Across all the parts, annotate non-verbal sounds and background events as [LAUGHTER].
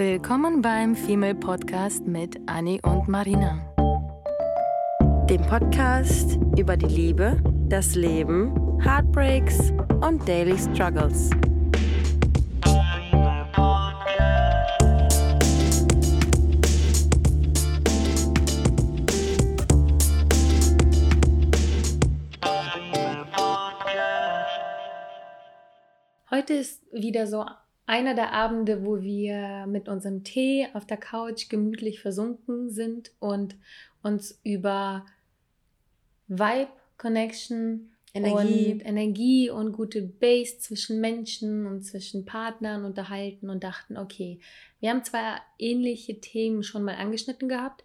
Willkommen beim Female Podcast mit Annie und Marina. Dem Podcast über die Liebe, das Leben, Heartbreaks und Daily Struggles. Heute ist wieder so einer der Abende, wo wir mit unserem Tee auf der Couch gemütlich versunken sind und uns über Vibe, Connection, Energie. und Energie und gute Base zwischen Menschen und zwischen Partnern unterhalten und dachten, okay, wir haben zwar ähnliche Themen schon mal angeschnitten gehabt,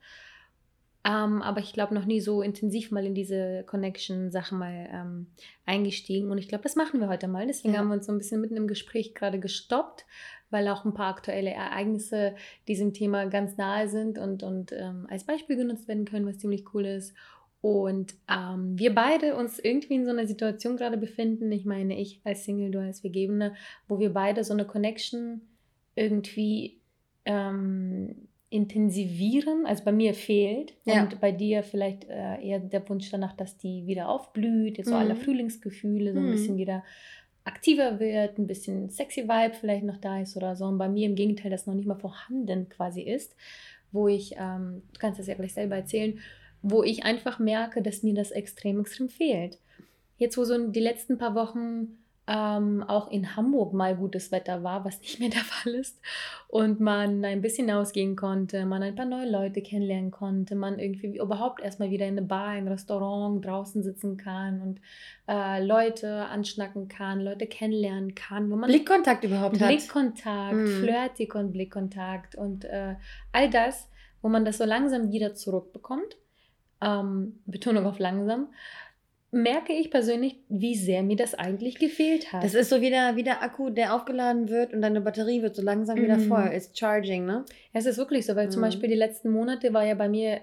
ähm, aber ich glaube noch nie so intensiv mal in diese Connection-Sache mal ähm, eingestiegen. Und ich glaube, das machen wir heute mal. Deswegen ja. haben wir uns so ein bisschen mitten im Gespräch gerade gestoppt, weil auch ein paar aktuelle Ereignisse diesem Thema ganz nahe sind und, und ähm, als Beispiel genutzt werden können, was ziemlich cool ist. Und ähm, wir beide uns irgendwie in so einer Situation gerade befinden. Ich meine, ich als Single, du als Vergebene, wo wir beide so eine Connection irgendwie ähm, intensivieren, also bei mir fehlt ja. und bei dir vielleicht äh, eher der Wunsch danach, dass die wieder aufblüht, jetzt so mhm. alle Frühlingsgefühle so ein mhm. bisschen wieder aktiver wird, ein bisschen sexy Vibe vielleicht noch da ist oder so. Und bei mir im Gegenteil, das noch nicht mal vorhanden quasi ist, wo ich, ähm, du kannst das ja gleich selber erzählen, wo ich einfach merke, dass mir das extrem, extrem fehlt. Jetzt, wo so die letzten paar Wochen ähm, auch in Hamburg mal gutes Wetter war, was nicht mehr [LAUGHS] der Fall ist. Und man ein bisschen ausgehen konnte, man ein paar neue Leute kennenlernen konnte, man irgendwie überhaupt erstmal wieder in eine Bar, ein Restaurant draußen sitzen kann und äh, Leute anschnacken kann, Leute kennenlernen kann. Wo man Blickkontakt überhaupt hat. Blickkontakt, mhm. flirtig und Blickkontakt und äh, all das, wo man das so langsam wieder zurückbekommt. Ähm, Betonung auf langsam merke ich persönlich, wie sehr mir das eigentlich gefehlt hat. Das ist so wie der, wie der Akku, der aufgeladen wird und deine Batterie wird so langsam mhm. wieder voll. Ist Charging, ne? Es ist wirklich so, weil mhm. zum Beispiel die letzten Monate war ja bei mir,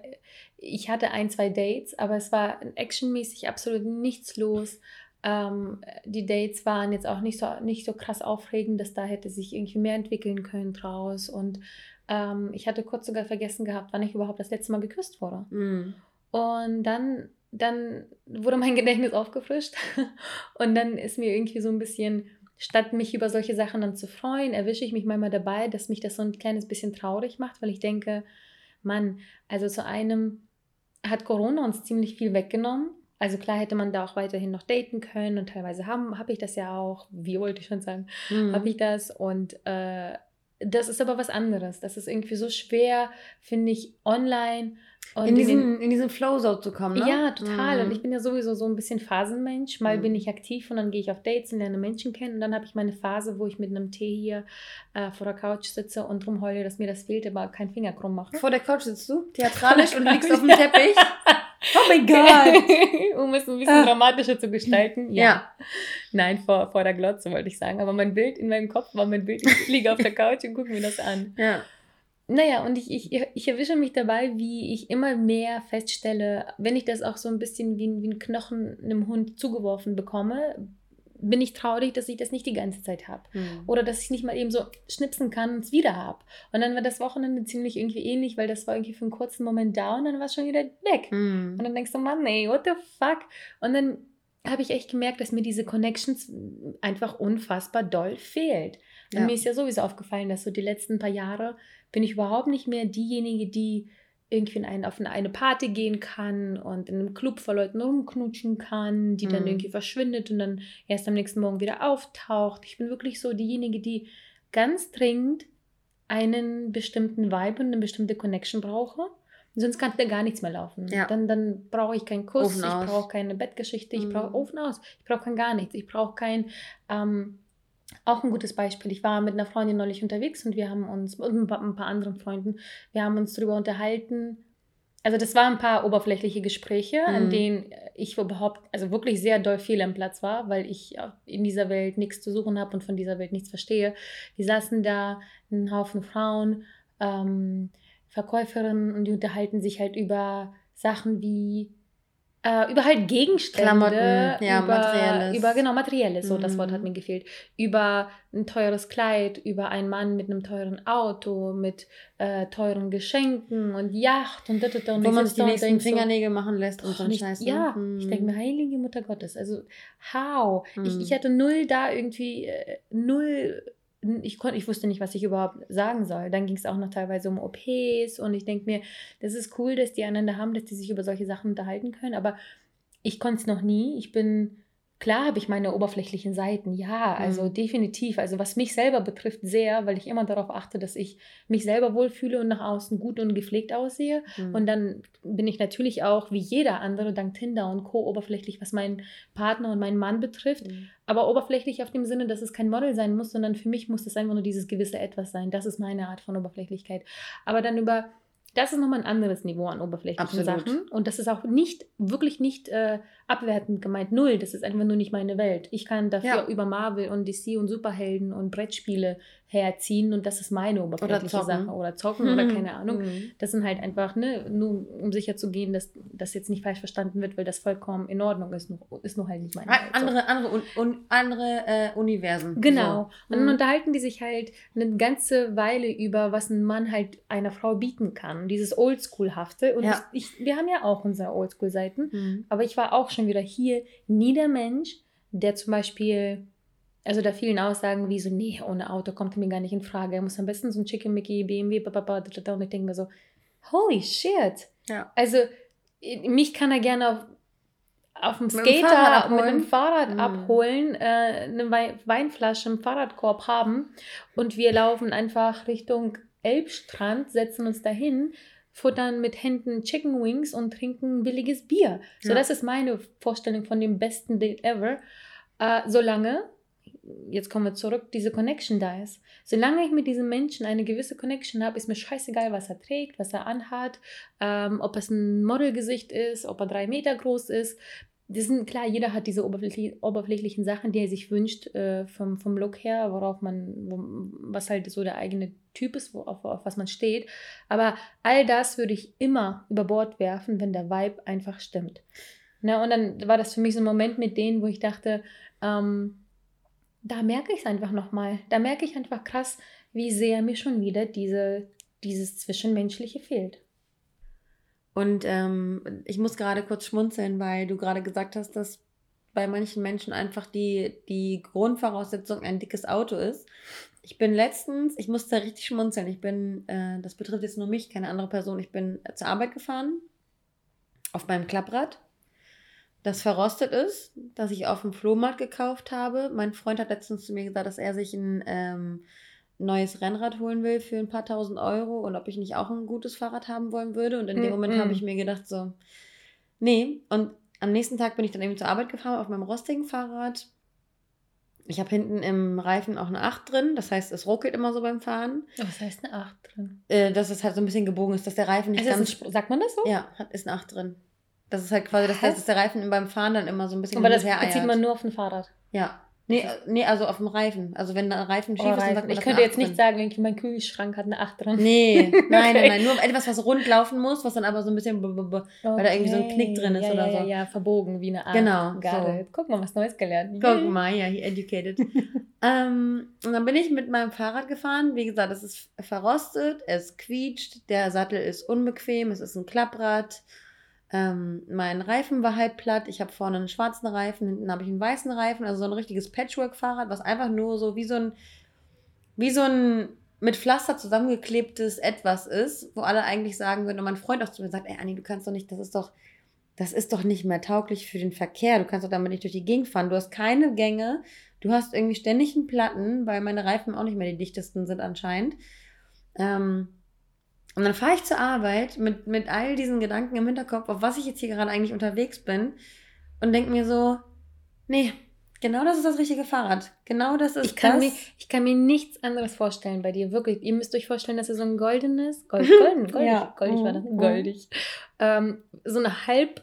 ich hatte ein, zwei Dates, aber es war actionmäßig absolut nichts los. Ähm, die Dates waren jetzt auch nicht so, nicht so krass aufregend, dass da hätte sich irgendwie mehr entwickeln können draus. Und ähm, ich hatte kurz sogar vergessen gehabt, wann ich überhaupt das letzte Mal geküsst wurde. Mhm. Und dann dann wurde mein [LAUGHS] Gedächtnis aufgefrischt [LAUGHS] und dann ist mir irgendwie so ein bisschen, statt mich über solche Sachen dann zu freuen, erwische ich mich manchmal dabei, dass mich das so ein kleines bisschen traurig macht, weil ich denke, Mann, also zu einem hat Corona uns ziemlich viel weggenommen. Also klar hätte man da auch weiterhin noch daten können und teilweise habe hab ich das ja auch, wie wollte ich schon sagen, mhm. habe ich das und äh, das ist aber was anderes. Das ist irgendwie so schwer, finde ich, online und in, diesen, in diesen Flow so zu kommen, ne? Ja, total. Mhm. Und ich bin ja sowieso so ein bisschen Phasenmensch. Mal mhm. bin ich aktiv und dann gehe ich auf Dates und lerne Menschen kennen. Und dann habe ich meine Phase, wo ich mit einem Tee hier äh, vor der Couch sitze und rumheule, dass mir das fehlt, aber kein Finger krumm mache. Vor der Couch sitzt du? [LAUGHS] Theatralisch und liegst auf dem Teppich? [LAUGHS] Oh mein Gott! [LAUGHS] um es ein bisschen ah. dramatischer zu gestalten. Ja. ja. Nein, vor, vor der Glotze wollte ich sagen. Aber mein Bild in meinem Kopf war mein Bild, ich liege auf der Couch und gucke mir das an. Ja. Naja, und ich, ich, ich erwische mich dabei, wie ich immer mehr feststelle, wenn ich das auch so ein bisschen wie, wie ein Knochen einem Hund zugeworfen bekomme, bin ich traurig, dass ich das nicht die ganze Zeit habe. Mhm. Oder dass ich nicht mal eben so schnipsen kann und es wieder habe. Und dann war das Wochenende ziemlich irgendwie ähnlich, weil das war irgendwie für einen kurzen Moment da und dann war es schon wieder weg. Mhm. Und dann denkst du, Mann, ey, what the fuck? Und dann habe ich echt gemerkt, dass mir diese Connections einfach unfassbar doll fehlt. Und ja. mir ist ja sowieso aufgefallen, dass so die letzten paar Jahre bin ich überhaupt nicht mehr diejenige, die irgendwie in eine, auf eine Party gehen kann und in einem Club vor Leuten rumknutschen kann, die dann mhm. irgendwie verschwindet und dann erst am nächsten Morgen wieder auftaucht. Ich bin wirklich so diejenige, die ganz dringend einen bestimmten Vibe und eine bestimmte Connection brauche. Sonst kann da gar nichts mehr laufen. Ja. Dann, dann brauche ich keinen Kuss, ich brauche keine Bettgeschichte, ich mhm. brauche Ofen aus, ich brauche kein gar nichts, ich brauche kein ähm, auch ein gutes Beispiel. Ich war mit einer Freundin neulich unterwegs und wir haben uns, und ein paar, anderen Freunden, wir haben uns darüber unterhalten. Also das waren ein paar oberflächliche Gespräche, mhm. an denen ich überhaupt, also wirklich sehr doll fehl am Platz war, weil ich in dieser Welt nichts zu suchen habe und von dieser Welt nichts verstehe. Wir saßen da, ein Haufen Frauen, ähm, Verkäuferinnen und die unterhalten sich halt über Sachen wie äh, über halt Gegenstände, Klamotten, ja, über, Materielles. über genau Materielles, so das Wort Mhm. hat mir gefehlt, über ein teures Kleid, über einen Mann mit einem teuren Auto, mit äh, teuren Geschenken und Yacht und das, und Wo man sich die da und nächsten denk so, Fingernägel machen lässt und so ein nicht, Scheiß. ne? ja, Hm. ich denke mir, heilige Mutter Gottes, also how? Ich, Hm. ich hatte null da irgendwie, äh, null, ich, konnte, ich wusste nicht, was ich überhaupt sagen soll. Dann ging es auch noch teilweise um OPs und ich denke mir, das ist cool, dass die einander haben, dass die sich über solche Sachen unterhalten können, aber ich konnte es noch nie. Ich bin, klar habe ich meine oberflächlichen Seiten, ja, also Mhm. definitiv. Also was mich selber betrifft, sehr, weil ich immer darauf achte, dass ich mich selber wohlfühle und nach außen gut und gepflegt aussehe. Hm. Und dann bin ich natürlich auch, wie jeder andere, dank Tinder und Co. oberflächlich, was meinen Partner und meinen Mann betrifft. Hm. Aber oberflächlich auf dem Sinne, dass es kein Model sein muss, sondern für mich muss es einfach nur dieses gewisse Etwas sein. Das ist meine Art von Oberflächlichkeit. Aber dann über, das ist nochmal ein anderes Niveau an oberflächlichen Absolut. Sachen. Und das ist auch nicht, wirklich nicht äh, abwertend gemeint. Null. Das ist einfach nur nicht meine Welt. Ich kann dafür Ja. über Marvel und DC und Superhelden und Brettspiele herziehen und das ist meine oberflächliche. Sache. Oder zocken oder keine [LAUGHS] Ahnung. Hm. Das sind halt einfach, ne, nur um sicher zu gehen, dass das jetzt nicht falsch verstanden wird, weil das vollkommen in Ordnung ist, ist nur halt nicht meine Ah, Welt, so. Andere, andere, un, un, andere äh, Universen. Genau. Und dann Mhm. unterhalten die sich halt eine ganze Weile über, was ein Mann halt einer Frau bieten kann. Dieses Oldschool-hafte. Und Ja. ich, wir haben ja auch unsere Oldschool-Seiten. So. Hm. Aber ich war auch schon wieder hier nie der Mensch, der zum Beispiel, also da vielen Aussagen wie so, nee, ohne Auto kommt er mir gar nicht in Frage. Er muss am besten so ein Chicken Mickey, BMW, bababa, und ich denke mir so, holy shit. Ja. Also mich kann er gerne auf, auf dem Skater Fahrrad mit abholen. dem Fahrrad Mhm. abholen, äh, eine Wei Weinflasche im Fahrradkorb haben und wir laufen einfach Richtung Elbstrand, setzen uns dahin, futtern mit Händen Chicken Wings und trinken billiges Bier. So, Ja. das ist meine Vorstellung von dem besten Date ever. Äh, solange, jetzt kommen wir zurück, diese Connection da ist. Solange ich mit diesem Menschen eine gewisse Connection habe, ist mir scheißegal, was er trägt, was er anhat, ähm, ob es ein Modelgesicht ist, ob er drei Meter groß ist. Das sind klar, jeder hat diese oberflächlich, oberflächlichen Sachen, die er sich wünscht, äh, vom, vom Look her, worauf man, wo, was halt so der eigene Typ ist, wo, auf, auf was man steht. Aber all das würde ich immer über Bord werfen, wenn der Vibe einfach stimmt. Na, und dann war das für mich so ein Moment mit denen, wo ich dachte, ähm, da merke ich es einfach nochmal. Da merke ich einfach krass, wie sehr mir schon wieder diese, dieses Zwischenmenschliche fehlt. Und ähm, ich muss gerade kurz schmunzeln, weil du gerade gesagt hast, dass bei manchen Menschen einfach die, die Grundvoraussetzung ein dickes Auto ist. Ich bin letztens, ich musste richtig schmunzeln. Ich bin, äh, das betrifft jetzt nur mich, keine andere Person. Ich bin zur Arbeit gefahren auf meinem Klapprad, das verrostet ist, das ich auf dem Flohmarkt gekauft habe. Mein Freund hat letztens zu mir gesagt, dass er sich ein ähm, neues Rennrad holen will für ein paar tausend Euro und ob ich nicht auch ein gutes Fahrrad haben wollen würde. Und in dem Mm, Moment mm. habe ich mir gedacht, so, nee. Und am nächsten Tag bin ich dann eben zur Arbeit gefahren auf meinem rostigen Fahrrad. Ich habe hinten im Reifen auch eine 8 drin, das heißt, es ruckelt immer so beim Fahren. Was heißt eine 8 drin? Äh, dass es halt so ein bisschen gebogen ist, dass der Reifen nicht Also ganz. sagt man das so? ja, hat, ist eine 8 drin. Das ist halt quasi, dass, Was? dass der Reifen beim Fahren dann immer so ein bisschen Aber das bezieht man nur auf ein Fahrrad. Ja. Nee, äh, nee, also auf dem Reifen. Also wenn der Reifen schief Oh, ist, dann sagt man, ich könnte jetzt 8 nicht sagen, irgendwie mein Kühlschrank hat eine 8 drin. Nee, [LAUGHS] nein, nein, Okay. nein. Nur etwas, was rund laufen muss, was dann aber so ein bisschen. b- Weil da irgendwie so ein Knick drin ist ja, oder ja, so. Ja, ja, verbogen wie eine 8. Genau, so. Guck mal, was Neues gelernt. Guck mal, ja, he educated. [LAUGHS] ähm, und dann bin ich mit meinem Fahrrad gefahren. Wie gesagt, es ist verrostet, es quietscht, der Sattel ist unbequem, es ist ein Klapprad. Ähm, mein Reifen war halb platt. Ich habe vorne einen schwarzen Reifen, hinten habe ich einen weißen Reifen, also so ein richtiges Patchwork-Fahrrad, was einfach nur so wie so ein, wie so ein mit Pflaster zusammengeklebtes Etwas ist, wo alle eigentlich sagen würden, und mein Freund auch zu mir sagt, ey Anni, du kannst doch nicht, das ist doch, das ist doch nicht mehr tauglich für den Verkehr. Du kannst doch damit nicht durch die Gegend fahren. Du hast keine Gänge. Du hast irgendwie ständig einen Platten, weil meine Reifen auch nicht mehr die dichtesten sind anscheinend. Ähm, und dann fahre ich zur Arbeit mit, mit all diesen Gedanken im Hinterkopf, auf was ich jetzt hier gerade eigentlich unterwegs bin und denke mir so, nee, genau das ist das richtige Fahrrad. Genau das ist Ich kann, das. mir, ich kann mir nichts anderes vorstellen bei dir, wirklich. Ihr müsst euch vorstellen, dass ihr so ein goldenes, gold, [LAUGHS] golden, goldig, Ja. goldig war das, Mhm. goldig, ähm, so eine halb,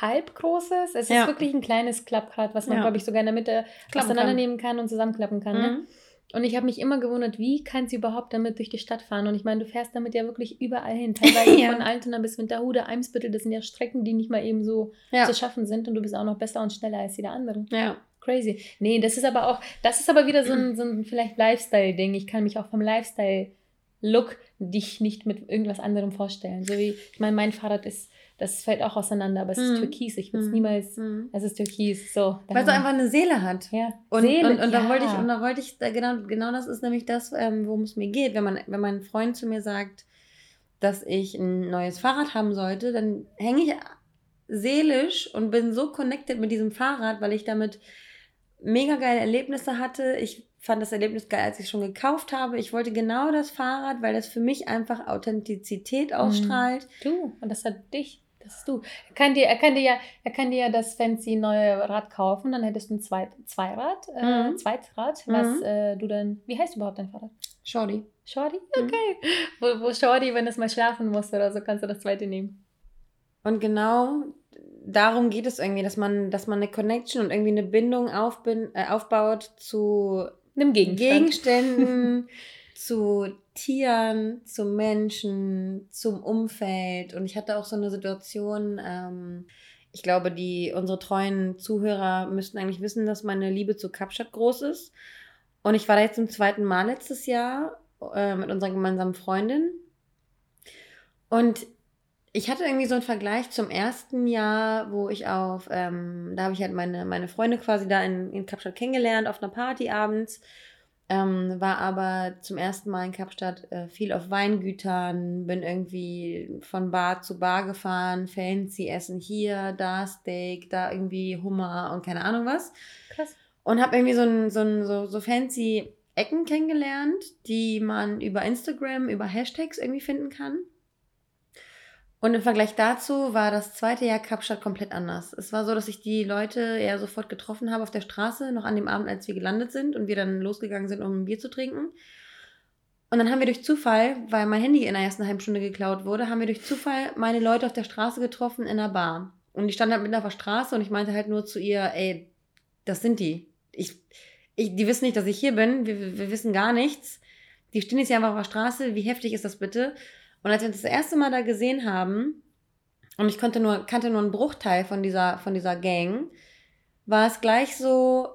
halb großes, es Ja. ist wirklich ein kleines Klapprad, was man, Ja. glaube ich, sogar in der Mitte auseinandernehmen kann und zusammenklappen kann. Ne? Und ich habe mich immer gewundert, wie kann sie überhaupt damit durch die Stadt fahren? Und ich meine, du fährst damit ja wirklich überall hin. Teilweise [LAUGHS] ja. von Altona bis Winterhude, Eimsbüttel, das sind ja Strecken, die nicht mal eben so ja. zu schaffen sind. Und du bist auch noch besser und schneller als jeder andere. Ja. Crazy. Nee, das ist aber auch, das ist aber wieder so ein, so ein vielleicht Lifestyle-Ding. Ich kann mich auch vom Lifestyle-Look dich nicht mit irgendwas anderem vorstellen. So wie, ich meine, mein Fahrrad ist das fällt auch auseinander, aber es ist mhm. türkis. Ich würde es mhm. niemals, mhm. es ist türkis. So, Weil es einfach eine Seele hat. Ja. Und, Seele, und, und, ja. da wollte ich, und da wollte ich, genau, genau das ist nämlich das, ähm, worum es mir geht. Wenn man, wenn mein Freund zu mir sagt, dass ich ein neues Fahrrad haben sollte, dann hänge ich seelisch und bin so connected mit diesem Fahrrad, weil ich damit mega geile Erlebnisse hatte. Ich fand das Erlebnis geil, als ich es schon gekauft habe. Ich wollte genau das Fahrrad, weil das für mich einfach Authentizität ausstrahlt. Du, und das hat dich das ist du. Er kann dir, er kann dir ja, er kann dir ja das fancy neue Rad kaufen, dann hättest du ein Zweit, Zweirad, äh, mhm. Zweitrad, was mhm. äh, du dann, wie heißt überhaupt dein Fahrrad? Shorty. Shorty? Mhm. Okay. Mhm. Wo, wo Shorty, wenn es mal schlafen muss oder so, kannst du das zweite nehmen. Und genau darum geht es irgendwie, dass man, dass man eine Connection und irgendwie eine Bindung aufbin, äh, aufbaut zu einem Gegenstand. Gegenständen, [LAUGHS] zu Tieren, zu Menschen, zum Umfeld. Und ich hatte auch so eine Situation, ähm, ich glaube, die, unsere treuen Zuhörer müssten eigentlich wissen, dass meine Liebe zu Kapstadt groß ist. Und ich war da jetzt zum zweiten Mal letztes Jahr äh, mit unserer gemeinsamen Freundin. Und ich hatte irgendwie so einen Vergleich zum ersten Jahr, wo ich auf, ähm, da habe ich halt meine, meine Freunde quasi da in, in Kapstadt kennengelernt, auf einer Party abends. Ähm, war aber zum ersten Mal in Kapstadt äh, viel auf Weingütern, bin irgendwie von Bar zu Bar gefahren, fancy Essen hier, da Steak, da irgendwie Hummer und keine Ahnung was. Krass. Und habe irgendwie so, ein, so, ein, so, so fancy Ecken kennengelernt, die man über Instagram, über Hashtags irgendwie finden kann. Und im Vergleich dazu war das zweite Jahr Kapstadt komplett anders. Es war so, dass ich die Leute eher sofort getroffen habe auf der Straße, noch an dem Abend, als wir gelandet sind und wir dann losgegangen sind, um ein Bier zu trinken. Und dann haben wir durch Zufall, weil mein Handy in der ersten halben Stunde geklaut wurde, haben wir durch Zufall meine Leute auf der Straße getroffen in einer Bar. Und die standen halt mitten auf der Straße und ich meinte halt nur zu ihr, ey, das sind die. Ich, ich, die wissen nicht, dass ich hier bin. Wir, wir wissen gar nichts. Die stehen jetzt hier einfach auf der Straße. Wie heftig ist das bitte? Und als wir uns das erste Mal da gesehen haben, und ich konnte nur, kannte nur einen Bruchteil von dieser, von dieser Gang, war es gleich so,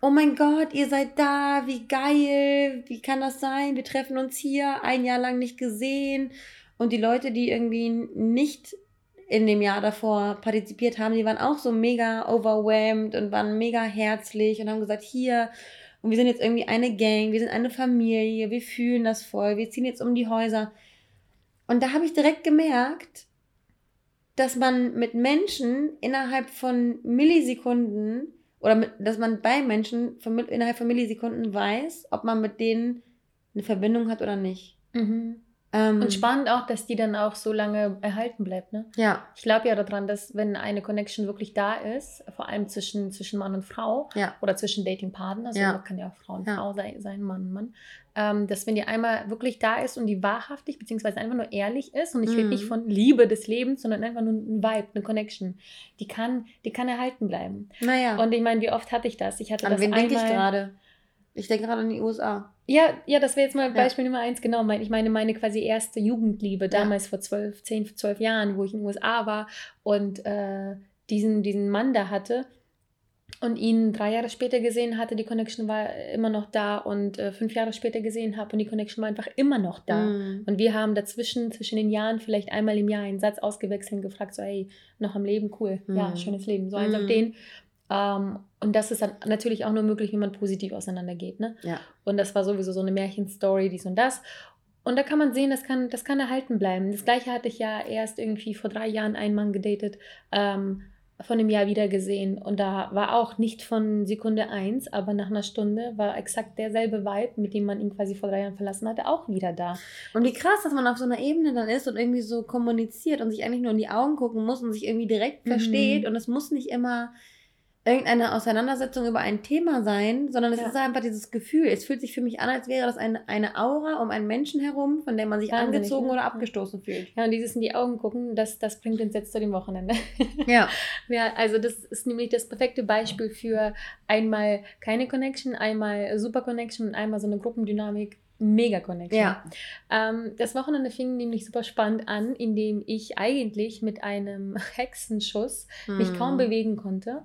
oh mein Gott, ihr seid da, wie geil, wie kann das sein? Wir treffen uns hier, ein Jahr lang nicht gesehen. Und die Leute, die irgendwie nicht in dem Jahr davor partizipiert haben, die waren auch so mega overwhelmed und waren mega herzlich und haben gesagt, hier, und wir sind jetzt irgendwie eine Gang, wir sind eine Familie, wir fühlen das voll, wir ziehen jetzt um die Häuser. Und da habe ich direkt gemerkt, dass man mit Menschen innerhalb von Millisekunden oder mit, dass man bei Menschen von, innerhalb von Millisekunden weiß, ob man mit denen eine Verbindung hat oder nicht. Mhm. Ähm, und spannend auch, dass die dann auch so lange erhalten bleibt, ne? Ja. Ich glaube ja daran, dass wenn eine Connection wirklich da ist, vor allem zwischen, zwischen Mann und Frau ja. oder zwischen Datingpartnern, also ja. kann ja auch Frau und ja. Frau sein, sein, Mann und Mann, ähm, dass wenn die einmal wirklich da ist und die wahrhaftig beziehungsweise einfach nur ehrlich ist und ich mhm. rede nicht von Liebe des Lebens, sondern einfach nur ein Vibe, eine Connection, die kann, die kann erhalten bleiben. Naja. Und ich meine, wie oft hatte ich das? Ich hatte an das wen denke ich gerade? Ich denke gerade an die USA. Ja, ja, das wäre jetzt mal Beispiel ja. Nummer eins, genau. Ich meine, meine quasi erste Jugendliebe, damals ja. vor zwölf, zehn, zwölf Jahren, wo ich in den USA war und äh, diesen, diesen Mann da hatte und ihn drei Jahre später gesehen hatte, die Connection war immer noch da und äh, fünf Jahre später gesehen habe und die Connection war einfach immer noch da. Mm. Und wir haben dazwischen, zwischen den Jahren vielleicht einmal im Jahr einen Satz ausgewechselt und gefragt, so, hey, noch am Leben, cool, mm. ja, schönes Leben, so eins mm. auf den. Ähm, und das ist dann natürlich auch nur möglich, wenn man positiv auseinandergeht. Ne? Ja. Und das war sowieso so eine Märchenstory, dies und das. Und da kann man sehen, das kann, das kann erhalten bleiben. Das gleiche hatte ich ja erst irgendwie vor drei Jahren einen Mann gedatet, ähm, von einem Jahr wieder gesehen. Und da war auch nicht von Sekunde eins, aber nach einer Stunde war exakt derselbe Vibe, mit dem man ihn quasi vor drei Jahren verlassen hatte, auch wieder da. Und wie krass, dass man auf so einer Ebene dann ist und irgendwie so kommuniziert und sich eigentlich nur in die Augen gucken muss und sich irgendwie direkt mhm. versteht. Und es muss nicht immer irgendeine Auseinandersetzung über ein Thema sein, sondern es Ja. ist einfach dieses Gefühl. Es fühlt sich für mich an, als wäre das eine, eine Aura um einen Menschen herum, von der man sich Wahnsinnig, angezogen ne? oder abgestoßen fühlt. Ja, und dieses in die Augen gucken, das, das bringt uns jetzt zu dem Wochenende. Ja. [LAUGHS] Ja, also das ist nämlich das perfekte Beispiel für einmal keine Connection, einmal super Connection und einmal so eine Gruppendynamik. Mega Connection. Ja. Ähm, das Wochenende fing nämlich super spannend an, indem ich eigentlich mit einem [LAUGHS] Hexenschuss mich kaum Mhm. bewegen konnte.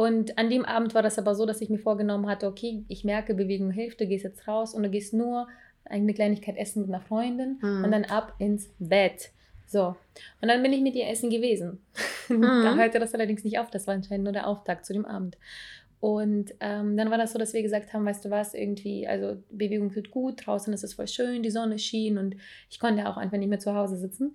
Und an dem Abend war das aber so, dass ich mir vorgenommen hatte, okay, ich merke, Bewegung hilft, du gehst jetzt raus und du gehst nur eine Kleinigkeit essen mit einer Freundin Mhm. und dann ab ins Bett. So. Und dann bin ich mit ihr essen gewesen. Mhm. [LAUGHS] da hörte das allerdings nicht auf. Das war anscheinend nur der Auftakt zu dem Abend. Und ähm, dann war das so, dass wir gesagt haben, weißt du was, irgendwie, also Bewegung tut gut, draußen ist es voll schön, die Sonne schien und ich konnte auch einfach nicht mehr zu Hause sitzen.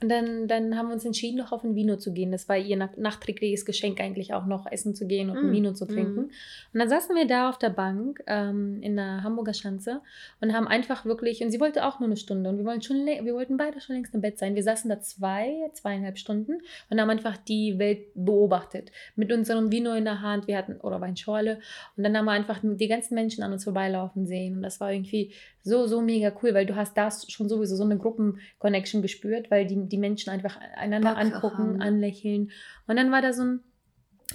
Und dann, dann haben wir uns entschieden, noch auf ein Vino zu gehen. Das war ihr nach- nachträgliches Geschenk eigentlich auch noch, essen zu gehen und ein Mm, Vino zu trinken. mm. Und dann saßen wir da auf der Bank ähm, in der Hamburger Schanze und haben einfach wirklich, und sie wollte auch nur eine Stunde und wir, wollen schon, wir wollten beide schon längst im Bett sein. Wir saßen da zwei, zweieinhalb Stunden und haben einfach die Welt beobachtet. Mit unserem Vino in der Hand, wir hatten, oder Weinschorle, und dann haben wir einfach die ganzen Menschen an uns vorbeilaufen sehen. Und das war irgendwie so, so mega cool, weil du hast da schon sowieso so eine Gruppen-Connection gespürt, weil die, die Menschen einfach einander Bock angucken, haben. anlächeln. Und dann war da so ein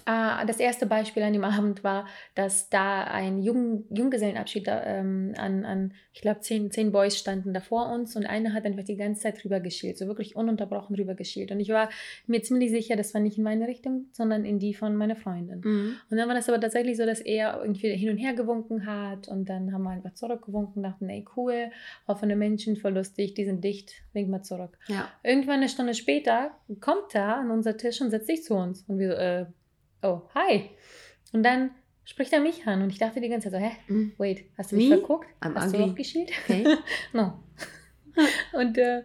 das erste Beispiel an dem Abend war, dass da ein Jung, Junggesellenabschied ähm, an, an, ich glaube, zehn, zehn Boys standen da vor uns und einer hat einfach die ganze Zeit rüber geschielt, so wirklich ununterbrochen rüber geschielt. Und ich war mir ziemlich sicher, das war nicht in meine Richtung, sondern in die von meiner Freundin. Mhm. Und dann war das aber tatsächlich so, dass er irgendwie hin und her gewunken hat und dann haben wir einfach zurückgewunken, dachten, ey, cool, offene Menschen, voll lustig, die sind dicht, wink mal zurück. Ja. Irgendwann eine Stunde später kommt er an unser Tisch und setzt sich zu uns. Und wir so, äh, oh, hi. Und dann spricht er mich an und ich dachte die ganze Zeit so, hä, Mhm. wait, hast du mich Me? verguckt? I'm hast du ugly. aufgeschielt? Okay. [LAUGHS] no. [LAUGHS] und, äh,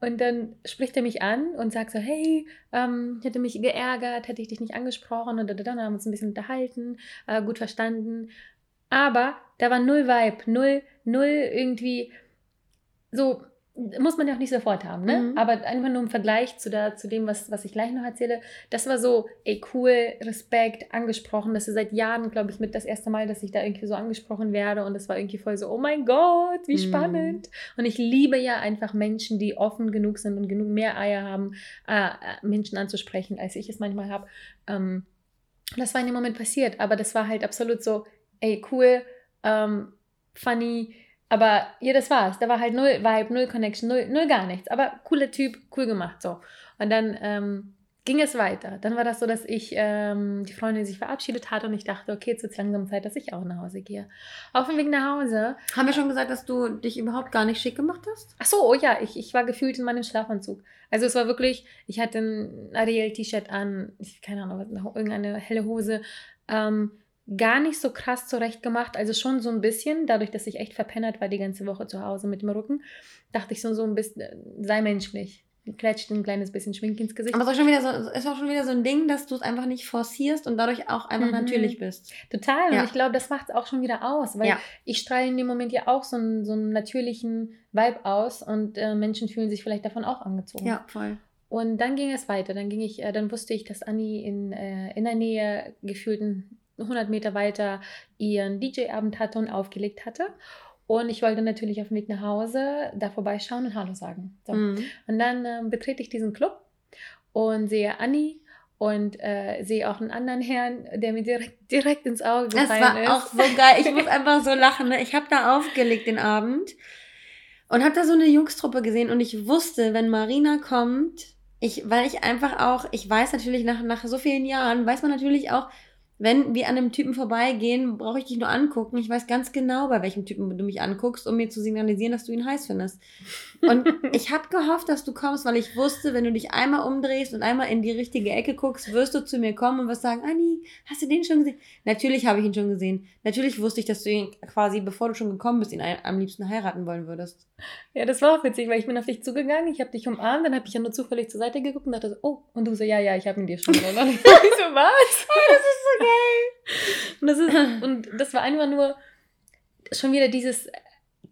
und dann spricht er mich an und sagt so, hey, ähm, hätte mich geärgert, hätte ich dich nicht angesprochen und dann haben wir uns ein bisschen unterhalten, äh, gut verstanden. Aber da war null Vibe, null, null irgendwie so, muss man ja auch nicht sofort haben, ne? Mhm. Aber einfach nur im Vergleich zu, der, zu dem, was, was ich gleich noch erzähle, das war so, ey, cool, Respekt, angesprochen. Das ist seit Jahren, glaube ich, mit das erste Mal, dass ich da irgendwie so angesprochen werde. Und das war irgendwie voll so, oh mein Gott, wie Mhm. spannend. Und ich liebe ja einfach Menschen, die offen genug sind und genug mehr Eier haben, äh, äh, Menschen anzusprechen, als ich es manchmal habe. Ähm, das war in dem Moment passiert, aber das war halt absolut so, ey, cool, ähm, funny, aber ja, das war's. Da war halt null Vibe, null Connection, null, null gar nichts. Aber cooler Typ, cool gemacht, so. Und dann ähm, ging es weiter. Dann war das so, dass ich ähm, die Freundin sich verabschiedet hatte und ich dachte, okay, jetzt wird langsam Zeit, dass ich auch nach Hause gehe. Auf dem Weg nach Hause Haben wir schon gesagt, dass du dich überhaupt gar nicht schick gemacht hast? Ach so, oh ja, ich, ich war gefühlt in meinem Schlafanzug. Also es war wirklich, ich hatte ein Ariel-T-Shirt an, ich, keine Ahnung, irgendeine helle Hose. Ähm, gar nicht so krass zurecht gemacht, also schon so ein bisschen, dadurch, dass ich echt verpennert war die ganze Woche zu Hause mit dem Rücken, dachte ich so, so ein bisschen, sei menschlich. Klatscht ein kleines bisschen Schmink ins Gesicht. Aber es ist auch schon wieder so, ist auch schon wieder so ein Ding, dass du es einfach nicht forcierst und dadurch auch einfach Mhm. natürlich bist. Total. Ja. Und ich glaube, das macht es auch schon wieder aus, weil Ja. ich strahle in dem Moment ja auch so einen, so einen natürlichen Vibe aus und äh, Menschen fühlen sich vielleicht davon auch angezogen. Ja, voll. Und dann ging es weiter. Dann ging ich, äh, dann wusste ich, dass Anni in, äh, in der Nähe gefühlten 100 Meter weiter ihren DJ-Abend hatte und aufgelegt hatte. Und ich wollte natürlich auf dem Weg nach Hause da vorbeischauen und Hallo sagen. So. Mhm. Und dann ähm, betrete ich diesen Club und sehe Anni und äh, sehe auch einen anderen Herrn, der mir direkt, direkt ins Auge Das gefallen war ist. auch so geil. Ich muss einfach so lachen. Ne? Ich habe da aufgelegt den Abend und habe da so eine Jungstruppe gesehen und ich wusste, wenn Marina kommt, ich, weil ich einfach auch, ich weiß natürlich nach, nach so vielen Jahren, weiß man natürlich auch, wenn wir an einem Typen vorbeigehen, brauche ich dich nur angucken. Ich weiß ganz genau, bei welchem Typen du mich anguckst, um mir zu signalisieren, dass du ihn heiß findest. Und [LAUGHS] ich habe gehofft, dass du kommst, weil ich wusste, wenn du dich einmal umdrehst und einmal in die richtige Ecke guckst, wirst du zu mir kommen und wirst sagen, Anni, hast du den schon gesehen? Natürlich habe ich ihn schon gesehen. Natürlich wusste ich, dass du ihn quasi, bevor du schon gekommen bist, ihn am liebsten heiraten wollen würdest. Ja, das war auch witzig, weil ich bin auf dich zugegangen, ich habe dich umarmt, dann habe ich ja nur zufällig zur Seite geguckt und dachte oh, und du so, ja, ja, ich habe ihn dir schon. Und [LAUGHS] dann ich so, was? Das ist so geil. Und das, ist, [LAUGHS] und das war einfach nur schon wieder dieses,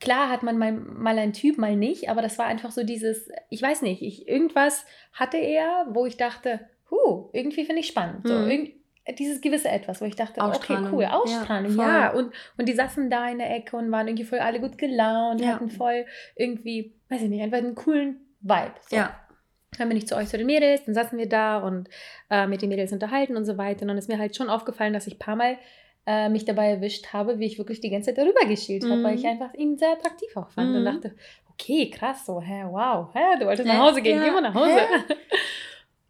klar hat man mal, mal einen Typ, mal nicht, aber das war einfach so dieses, ich weiß nicht, ich, irgendwas hatte er, wo ich dachte, huh, irgendwie finde ich spannend. So, Mhm. irgend, dieses gewisse Etwas, wo ich dachte, okay, cool, Ausstrahlung, Ja, ja. Und, und die saßen da in der Ecke und waren irgendwie voll alle gut gelaunt, Ja. hatten voll irgendwie, weiß ich nicht, einfach einen coolen Vibe. So. Ja. Dann bin ich zu euch zu den Mädels, dann saßen wir da und äh, mit den Mädels unterhalten und so weiter. Und dann ist mir halt schon aufgefallen, dass ich ein paar Mal äh, mich dabei erwischt habe, wie ich wirklich die ganze Zeit darüber geschielt habe, Mhm. weil ich einfach ihn sehr attraktiv auch fand und Mhm. dachte, okay, krass, so, hä, wow, hä, du wolltest nach Hause gehen, Ja. geh mal nach Hause. Hä? [LAUGHS]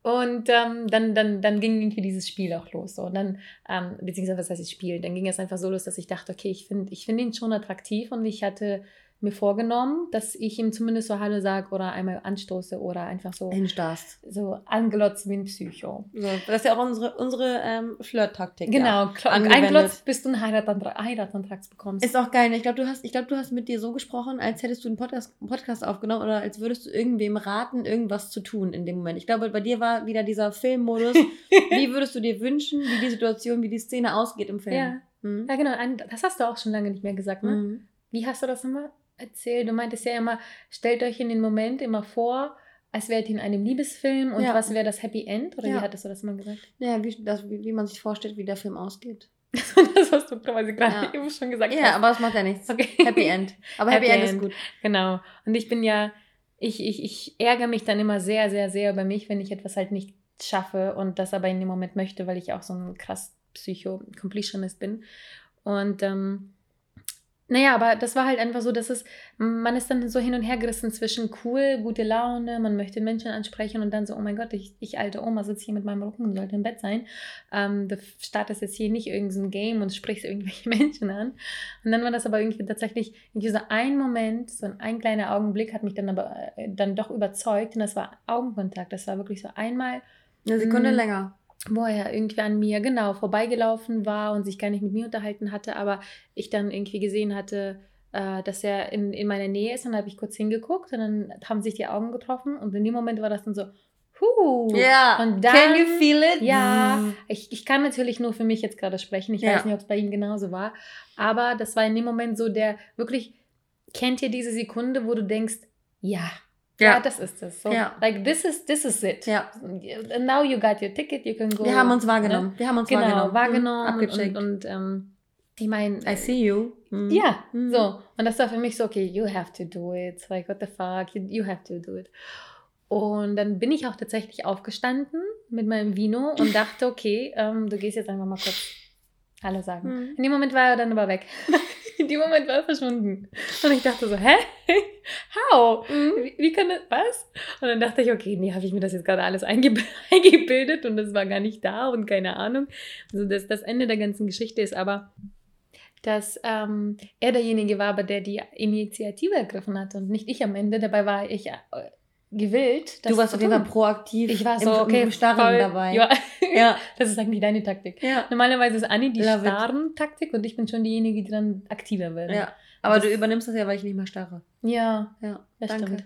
Und ähm, dann, dann, dann ging irgendwie dieses Spiel auch los. So. Und dann, ähm, beziehungsweise was heißt das Spiel? Dann ging es einfach so los, dass ich dachte, okay, ich finde ich find ihn schon attraktiv und ich hatte mir vorgenommen, dass ich ihm zumindest so Hallo sage oder einmal anstoße oder einfach so, Hinstarrst. so anglotzt wie ein Psycho. So, das ist ja auch unsere, unsere ähm, Flirt-Taktik. Genau, Ja. einglotzt, bis du einen Heiratsantrag, Heiratsantrag bekommst. Ist auch geil. Ich glaube, du hast, ich glaube, du hast mit dir so gesprochen, als hättest du einen Podcast, Podcast aufgenommen oder als würdest du irgendwem raten, irgendwas zu tun in dem Moment. Ich glaube, bei dir war wieder dieser Filmmodus. [LAUGHS] wie würdest du dir wünschen, wie die Situation, wie die Szene ausgeht im Film? ja. Hm? ja, genau. Das hast du auch schon lange nicht mehr gesagt, ne? Mhm. Wie hast du das immer erzählt? Du meintest ja immer, stellt euch in den Moment immer vor, als wärt ihr in einem Liebesfilm und Ja. was wäre das Happy End? Oder Ja. wie hattest du das immer gesagt? Ja, wie, das, wie, wie man sich vorstellt, wie der Film ausgeht. [LAUGHS] das hast du quasi gerade Ja. eben schon gesagt. Ja, hast. aber es macht ja nichts. Okay. Happy End. Aber Happy, Happy End, ist End. gut. Genau. Und ich bin ja, ich, ich, ich ärgere mich dann immer sehr, sehr, sehr über mich, wenn ich etwas halt nicht schaffe und das aber in dem Moment möchte, weil ich auch so ein krass Psycho-Completionist bin. Und ähm, naja, aber das war halt einfach so, dass es, man ist dann so hin und her gerissen zwischen cool, gute Laune, man möchte Menschen ansprechen und dann so, oh mein Gott, ich, ich alte Oma sitze hier mit meinem Rücken und sollte im Bett sein. Ähm, du startest jetzt hier nicht irgendein Game und sprichst irgendwelche [LAUGHS] Menschen an. Und dann war das aber irgendwie tatsächlich irgendwie so ein Moment, so ein, ein kleiner Augenblick hat mich dann aber äh, dann doch überzeugt und das war Augenkontakt. Das war wirklich so einmal, Eine Sekunde Mhm. länger. Wo er irgendwie an mir genau vorbeigelaufen war und sich gar nicht mit mir unterhalten hatte, aber ich dann irgendwie gesehen hatte, äh, dass er in, in meiner Nähe ist. Und dann habe ich kurz hingeguckt und dann haben sich die Augen getroffen und in dem Moment war das dann so, huh. Ja. Und Can dann- you feel it? Ja, Mm. ich, ich kann natürlich nur für mich jetzt gerade sprechen. Ich Ja. weiß nicht, ob es bei ihm genauso war. Aber das war in dem Moment so der wirklich, kennt ihr diese Sekunde, wo du denkst, ja, ja, Ja. das ist es. So, Ja. like this is, this is it. Ja. And now you got your ticket, you can go. Wir haben uns wahrgenommen. Wir haben uns Genau, wahrgenommen. wahrgenommen. Mhm. Abgecheckt. Und, und ähm, ich meine, I see you. Mhm. ja, Mhm. so. Und das war für mich so, okay, you have to do it. Like, what the fuck, you, you have to do it. Und dann bin ich auch tatsächlich aufgestanden mit meinem Vino [LAUGHS] und dachte, okay, ähm, du gehst jetzt einfach mal kurz Hallo sagen. Mhm. In dem Moment war er dann aber weg. [LAUGHS] In dem Moment war er verschwunden. Und ich dachte so, hä? [LAUGHS] How? Mhm. Wie, wie kann das, was? Und dann dachte ich, okay, nee, habe ich mir das jetzt gerade alles eingeb [LAUGHS] eingebildet und das war gar nicht da und keine Ahnung. Also das, das Ende der ganzen Geschichte ist aber, dass ähm, er derjenige war, aber der die Initiative ergriffen hatte und nicht ich am Ende. Dabei war ich äh, gewillt. Du warst auf jeden Fall proaktiv Ich war im, so, okay, im Starren voll, dabei. Ja, Ja. [LAUGHS] das ist eigentlich deine Taktik. Ja. Normalerweise ist Anni die Love it. starren Taktik und ich bin schon diejenige, die dann aktiver wird. ja. Aber Das- du übernimmst das ja, weil ich nicht mehr starre. ja Ja. das Danke. stimmt.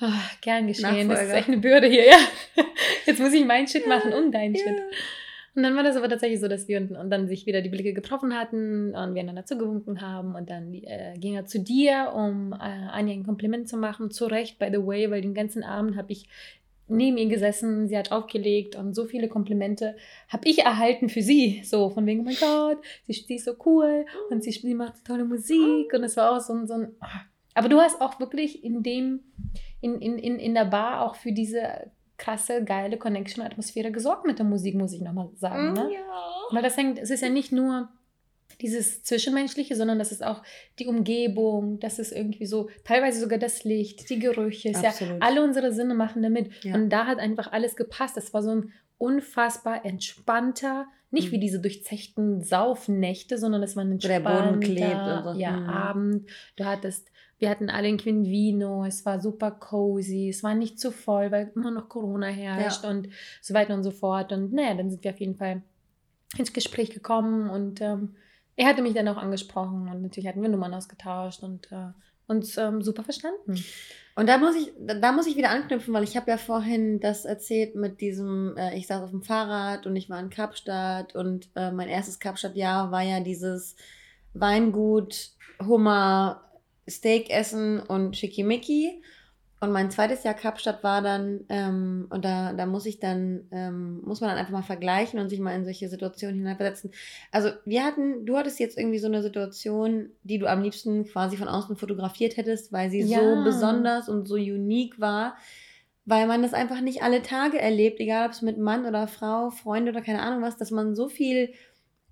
Ah, gern geschehen. Das ist Nachfolger. echt eine Bürde hier, ja. [LAUGHS] Jetzt muss ich meinen Shit machen und deinen Ja. Shit. Und dann war das aber tatsächlich so, dass wir und, und dann sich wieder die Blicke getroffen hatten und wir einander zugewunken haben und dann äh, ging er zu dir, um äh, Anja ein Kompliment zu machen. Zu Recht, by the way, weil den ganzen Abend habe ich neben ihr gesessen, sie hat aufgelegt und so viele Komplimente habe ich erhalten für sie. So von wegen, oh mein Gott, sie, sie ist so cool und sie, sie macht tolle Musik und es war auch so ein, so ein aber du hast auch wirklich in dem, in, in, in, in der Bar auch für diese krasse, geile Connection-Atmosphäre gesorgt mit der Musik, muss ich nochmal sagen. Ne? Mhm, Ja. Weil das hängt, es ist ja nicht nur dieses Zwischenmenschliche, sondern das ist auch die Umgebung, das ist irgendwie so, teilweise sogar das Licht, die Gerüche, ist ja, alle unsere Sinne machen damit. Ja. Und da hat einfach alles gepasst. Das war so ein unfassbar entspannter, nicht Mhm. wie diese durchzechten Saufnächte, sondern es war ein Wo der entspannter Boden klebt und so. ja, Mhm. Abend. Du hattest, wir hatten alle irgendwie ein Vino, es war super cozy, es war nicht zu voll, weil immer noch Corona herrscht und so weiter und so fort. Und naja, dann sind wir auf jeden Fall ins Gespräch gekommen und ähm, er hatte mich dann auch angesprochen und natürlich hatten wir Nummern ausgetauscht und äh, uns ähm, super verstanden. Und da muss ich, da muss ich wieder anknüpfen, weil ich habe ja vorhin das erzählt mit diesem, äh, ich saß auf dem Fahrrad und ich war in Kapstadt und äh, mein erstes Kapstadt-Jahr war ja dieses Weingut, Hummer, Steak essen und Schickimicki. und mein zweites Jahr Kapstadt war dann, ähm, und da, da muss ich dann, ähm, muss man dann einfach mal vergleichen und sich mal in solche Situationen hineinversetzen. Also wir hatten, du hattest jetzt irgendwie so eine Situation, die du am liebsten quasi von außen fotografiert hättest, weil sie Ja. so besonders und so unique war, weil man das einfach nicht alle Tage erlebt, egal ob es mit Mann oder Frau, Freunde oder keine Ahnung was, dass man so viel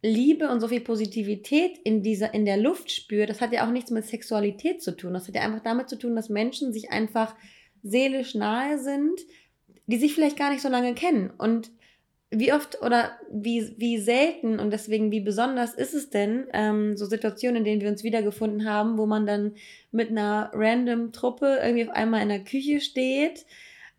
Liebe und so viel Positivität in dieser in der Luft spürt, das hat ja auch nichts mit Sexualität zu tun. Das hat ja einfach damit zu tun, dass Menschen sich einfach seelisch nahe sind, die sich vielleicht gar nicht so lange kennen. Und wie oft oder wie, wie selten und deswegen wie besonders ist es denn, ähm, so Situationen, in denen wir uns wiedergefunden haben, wo man dann mit einer random Truppe irgendwie auf einmal in der Küche steht.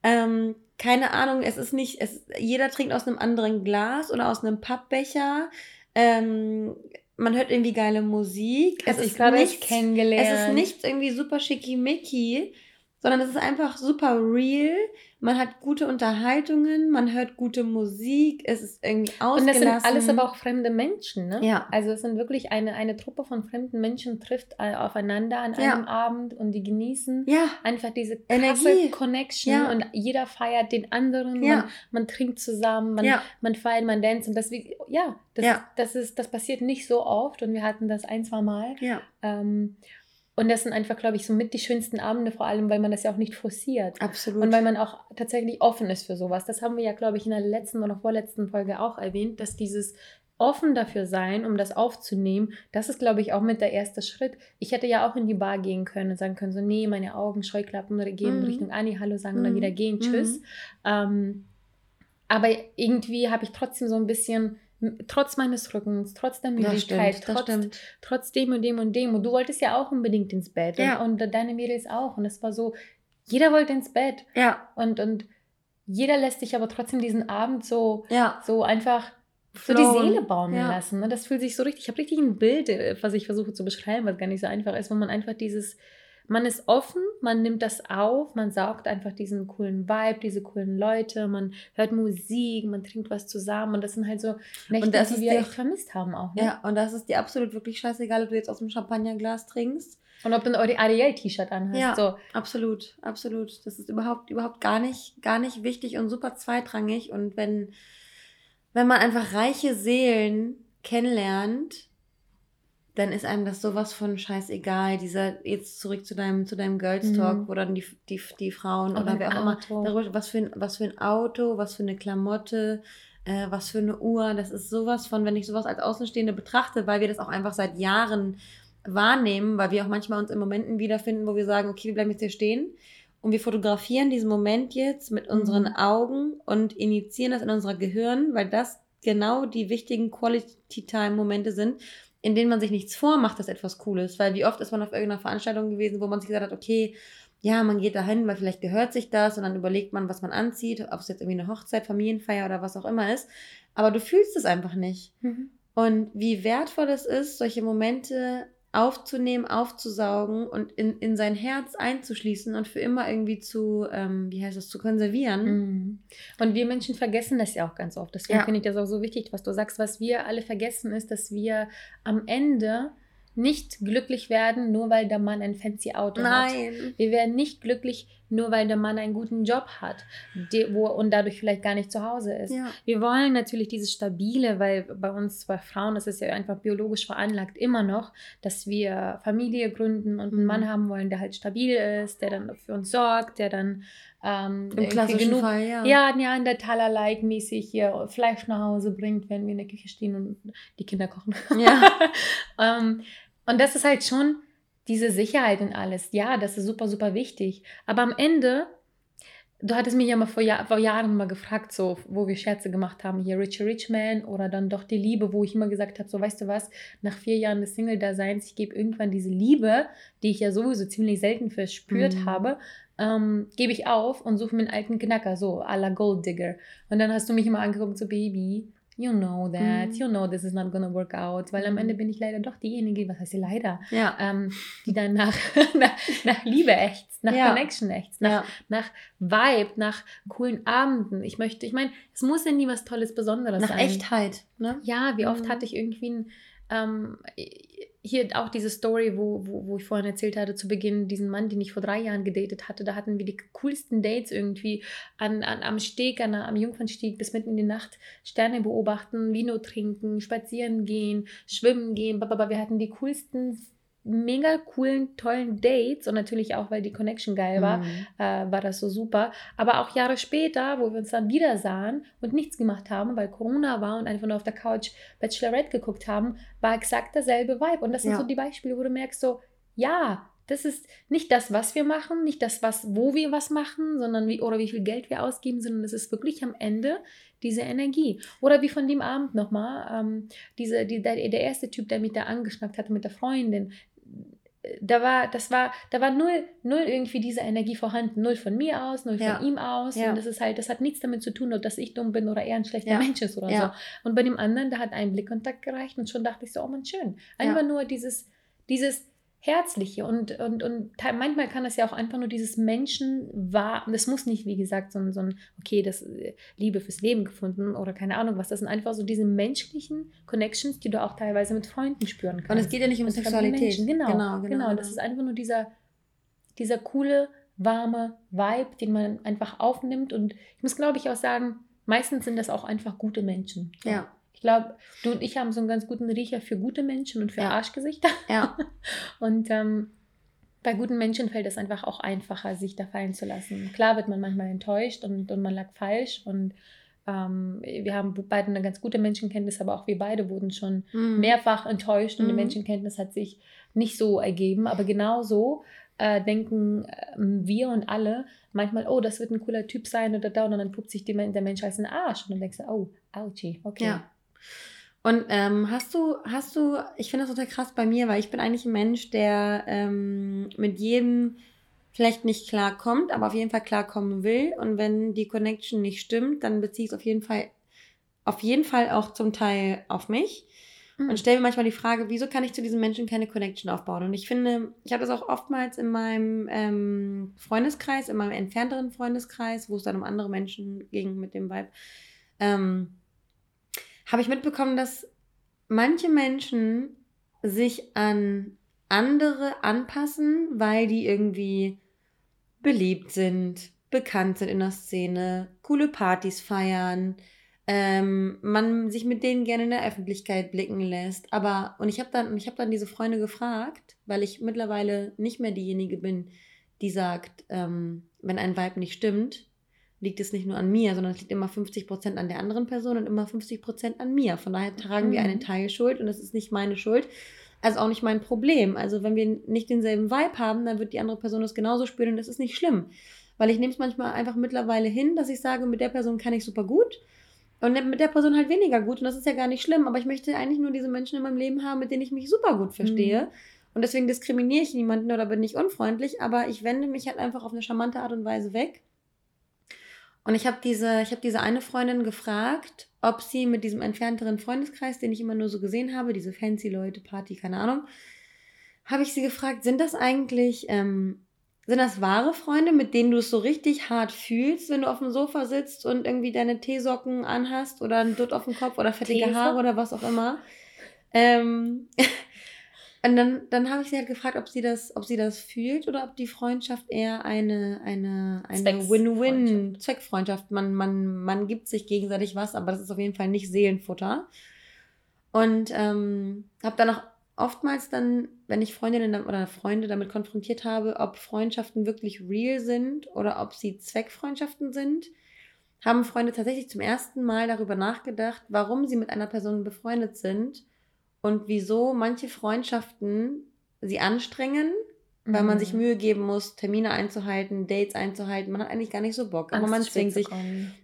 Ähm, keine Ahnung, es ist nicht, es, jeder trinkt aus einem anderen Glas oder aus einem Pappbecher. Ähm, man hört irgendwie geile Musik. Hast es ist nichts, kennengelernt. es ist nichts irgendwie super schickimicki, sondern es ist einfach super real. Man hat gute Unterhaltungen, man hört gute Musik, es ist irgendwie Und ausgelassen. das sind alles aber auch fremde Menschen, ne? Ja. Also es sind wirklich eine, eine Truppe von fremden Menschen trifft aufeinander an Ja. einem Abend und die genießen Ja, einfach diese krasse Energie. Connection Ja. und jeder feiert den anderen, Ja. man, man trinkt zusammen, man, ja, man feiert, man dance und das, ja, das, Ja. Das, ist, das passiert nicht so oft und wir hatten das ein, zwei Mal. ja, Ähm, und das sind einfach, glaube ich, so mit die schönsten Abende, vor allem, weil man das ja auch nicht forciert. absolut. Und weil man auch tatsächlich offen ist für sowas. Das haben wir ja, glaube ich, in der letzten oder vorletzten Folge auch erwähnt, dass dieses offen dafür sein, um das aufzunehmen, das ist, glaube ich, auch mit der erste Schritt. Ich hätte ja auch in die Bar gehen können und sagen können, so, nee, meine Augen, Scheuklappen oder gehen Mhm. Richtung Anni, Hallo sagen und dann Mhm. wieder gehen, tschüss. Mhm. Ähm, aber irgendwie habe ich trotzdem so ein bisschen, trotz meines Rückens, trotz der das Müdigkeit, stimmt, das trotz, stimmt. trotz dem und dem und dem. Und du wolltest ja auch unbedingt ins Bett. Ja. Und, und deine Mädels auch. Und es war so, jeder wollte ins Bett. Ja, Und, und jeder lässt sich aber trotzdem diesen Abend so, ja, so einfach so die. Seele baumeln Ja. lassen. Ne? Das fühlt sich so richtig, ich habe richtig ein Bild, äh, was ich versuche zu beschreiben, was gar nicht so einfach ist, wo man einfach dieses, man ist offen, man nimmt das auf, man saugt einfach diesen coolen Vibe, diese coolen Leute, man hört Musik, man trinkt was zusammen und das sind halt so Nächte, die wir echt vermisst haben auch. Ne? ja. Und das ist dir absolut wirklich scheißegal, ob du jetzt aus dem Champagnerglas trinkst. Und ob du ein Ariel-T-Shirt anhast. Ja. So. Absolut, absolut. Das ist überhaupt, überhaupt gar nicht, gar nicht wichtig und super zweitrangig. Und wenn, wenn man einfach reiche Seelen kennenlernt, dann ist einem das sowas von scheißegal. Dieser, jetzt zurück zu deinem, zu deinem Girls Talk, Mhm. wo dann die, die, die Frauen oder ein wer auch immer darüber, was für, ein, was für ein Auto, was für eine Klamotte, äh, was für eine Uhr. Das ist sowas von, wenn ich sowas als Außenstehende betrachte, weil wir das auch einfach seit Jahren wahrnehmen, weil wir auch manchmal uns in Momenten wiederfinden, wo wir sagen, okay, wir bleiben jetzt hier stehen und wir fotografieren diesen Moment jetzt mit unseren Mhm. Augen und initiieren das in unser Gehirn, weil das genau die wichtigen Quality-Time-Momente sind, in denen man sich nichts vormacht, dass etwas cool ist. Weil wie oft ist man auf irgendeiner Veranstaltung gewesen, wo man sich gesagt hat, okay, ja, man geht dahin, weil vielleicht gehört sich das und dann überlegt man, was man anzieht, ob es jetzt irgendwie eine Hochzeit, Familienfeier oder was auch immer ist. Aber du fühlst es einfach nicht. Mhm. Und wie wertvoll es ist, solche Momente aufzunehmen, aufzusaugen und in, in sein Herz einzuschließen und für immer irgendwie zu, ähm, wie heißt das, zu konservieren. Mhm. Und wir Menschen vergessen das ja auch ganz oft. Deswegen Ja. finde ich das auch so wichtig, was du sagst. Was wir alle vergessen ist, dass wir am Ende nicht glücklich werden, nur weil der Mann ein fancy Auto hat. Nein. Wir werden nicht glücklich, nur weil der Mann einen guten Job hat die, wo, und dadurch vielleicht gar nicht zu Hause ist. Ja. Wir wollen natürlich dieses Stabile, weil bei uns, bei Frauen, das ist ja einfach biologisch veranlagt, immer noch, dass wir Familie gründen und einen Mhm. Mann haben wollen, der halt stabil ist, der dann für uns sorgt, der dann ähm, Im klassischen Fall, ja. ja, Neandertaler-like mäßig hier Fleisch nach Hause bringt, wenn wir in der Küche stehen und die Kinder kochen. Ja. [LAUGHS] ähm, und das ist halt schon diese Sicherheit und alles. Ja, das ist super, super wichtig. Aber am Ende, du hattest mich ja mal vor, Jahr, vor Jahren mal gefragt, so, wo wir Scherze gemacht haben, hier Richie Rich Man oder dann doch die Liebe, wo ich immer gesagt habe, so, weißt du was, nach vier Jahren des Single-Daseins, ich gebe irgendwann diese Liebe, die ich ja sowieso ziemlich selten verspürt Mhm. habe, ähm, gebe ich auf und suche mir einen alten Knacker, so à la Gold Digger. Und dann hast du mich immer angeguckt, so, Baby, you know that, Mhm. you know this is not gonna work out, weil am Mhm. Ende bin ich leider doch diejenige, was heißt sie leider, Ja. ähm, die dann nach, [LAUGHS] nach, nach Liebe ächzt, nach Ja. Connection ächzt, nach, ja. nach Vibe, nach coolen Abenden. Ich möchte, ich meine, es muss ja nie was Tolles, Besonderes Nach sein. Echtheit. Ne? Ja, wie oft Mhm. hatte ich irgendwie ein, ähm, hier auch diese Story, wo, wo, wo ich vorhin erzählt hatte, zu Beginn, diesen Mann, den ich vor drei Jahren gedatet hatte, da hatten wir die coolsten Dates irgendwie an, an, am Steg, an, am Jungfernstieg, bis mitten in die Nacht, Sterne beobachten, Vino trinken, spazieren gehen, schwimmen gehen, aber wir hatten die coolsten mega coolen, tollen Dates und natürlich auch, weil die Connection geil war, mhm. äh, war das so super. Aber auch Jahre später, wo wir uns dann wieder sahen und nichts gemacht haben, weil Corona war und einfach nur auf der Couch Bachelorette geguckt haben, war exakt derselbe Vibe. Und das sind ja. so die Beispiele, wo du merkst so, ja, das ist nicht das, was wir machen, nicht das, was, wo wir was machen, sondern wie oder wie viel Geld wir ausgeben, sondern es ist wirklich am Ende diese Energie. Oder wie von dem Abend nochmal, ähm, diese, die, der, der erste Typ, der mich da angeschnackt hatte mit der Freundin, da war, das war, da war null, null irgendwie diese Energie vorhanden. Null von mir aus, null ja. von ihm aus. Ja. Und das ist halt, das hat nichts damit zu tun, dass ich dumm bin oder er ein schlechter ja. Mensch ist oder so. Und bei dem anderen, da hat ein Blickkontakt gereicht und schon dachte ich so, oh man, schön. Einfach nur dieses, dieses, Herzliche und, und, und manchmal kann das ja auch einfach nur dieses Menschen war, das muss nicht, wie gesagt, so ein, so ein, okay, das äh, Liebe fürs Leben gefunden oder keine Ahnung was, das sind einfach so diese menschlichen Connections, die du auch teilweise mit Freunden spüren kannst. Und es geht ja nicht um Sexualität. Genau, genau, genau, genau. Das ist einfach nur dieser, dieser coole, warme Vibe, den man einfach aufnimmt und ich muss, glaube ich, auch sagen, meistens sind das auch einfach gute Menschen. Ja. Ich glaube, du und ich haben so einen ganz guten Riecher für gute Menschen und für ja. Arschgesichter. Ja. [LAUGHS] und ähm, bei guten Menschen fällt es einfach auch einfacher, sich da fallen zu lassen. Klar wird man manchmal enttäuscht und, und man lag falsch und ähm, wir haben beide eine ganz gute Menschenkenntnis, aber auch wir beide wurden schon mhm. mehrfach enttäuscht und mhm. die Menschenkenntnis hat sich nicht so ergeben. Aber genauso äh, denken äh, wir und alle manchmal, oh, das wird ein cooler Typ sein oder da und dann puppt sich der Mensch als ein Arsch und dann denkst du, oh, ouchie, okay. Ja. Und ähm, hast du, hast du, ich finde das total krass bei mir, weil ich bin eigentlich ein Mensch, der ähm, mit jedem vielleicht nicht klarkommt, aber auf jeden Fall klarkommen will. Und wenn die Connection nicht stimmt, dann beziehe ich es auf jeden Fall, auf jeden Fall auch zum Teil auf mich. Mhm. Und stelle mir manchmal die Frage, wieso kann ich zu diesen Menschen keine Connection aufbauen? Und ich finde, ich habe das auch oftmals in meinem ähm, Freundeskreis, in meinem entfernteren Freundeskreis, wo es dann um andere Menschen ging mit dem Vibe. Ähm, habe ich mitbekommen, dass manche Menschen sich an andere anpassen, weil die irgendwie beliebt sind, bekannt sind in der Szene, coole Partys feiern, ähm, man sich mit denen gerne in der Öffentlichkeit blicken lässt. Aber, und ich habe dann, ich habe dann diese Freunde gefragt, weil ich mittlerweile nicht mehr diejenige bin, die sagt, ähm, wenn ein Vibe nicht stimmt, liegt es nicht nur an mir, sondern es liegt immer 50 Prozent an der anderen Person und immer 50 Prozent an mir. Von daher tragen mhm. wir einen Teil Schuld und es ist nicht meine Schuld. Also auch nicht mein Problem. Also wenn wir nicht denselben Vibe haben, dann wird die andere Person das genauso spüren und das ist nicht schlimm. Weil ich nehme es manchmal einfach mittlerweile hin, dass ich sage, mit der Person kann ich super gut und mit der Person halt weniger gut. Und das ist ja gar nicht schlimm. Aber ich möchte eigentlich nur diese Menschen in meinem Leben haben, mit denen ich mich super gut verstehe. Mhm. Und deswegen diskriminiere ich niemanden oder bin nicht unfreundlich, aber ich wende mich halt einfach auf eine charmante Art und Weise weg und ich habe diese, ich diese eine Freundin gefragt, ob sie mit diesem entfernteren Freundeskreis, den ich immer nur so gesehen habe, diese fancy Leute, Party, keine Ahnung, habe ich sie gefragt, sind das eigentlich, ähm, sind das wahre Freunde, mit denen du es so richtig hart fühlst, wenn du auf dem Sofa sitzt und irgendwie deine Teesocken anhast oder ein Dutt auf dem Kopf oder fettige Haare oder was auch immer? Ähm, Und dann, dann habe ich sie halt gefragt, ob sie das, ob sie das fühlt oder ob die Freundschaft eher eine, eine, eine Win-Win-Zweckfreundschaft. Man, man, man gibt sich gegenseitig was, aber das ist auf jeden Fall nicht Seelenfutter. Und ähm, habe dann auch oftmals dann, wenn ich Freundinnen oder Freunde damit konfrontiert habe, ob Freundschaften wirklich real sind oder ob sie Zweckfreundschaften sind, haben Freunde tatsächlich zum ersten Mal darüber nachgedacht, warum sie mit einer Person befreundet sind und wieso manche Freundschaften sie anstrengen, weil man sich mhm. Mühe geben muss, Termine einzuhalten, Dates einzuhalten. Man hat eigentlich gar nicht so Bock, aber man zwingt sich.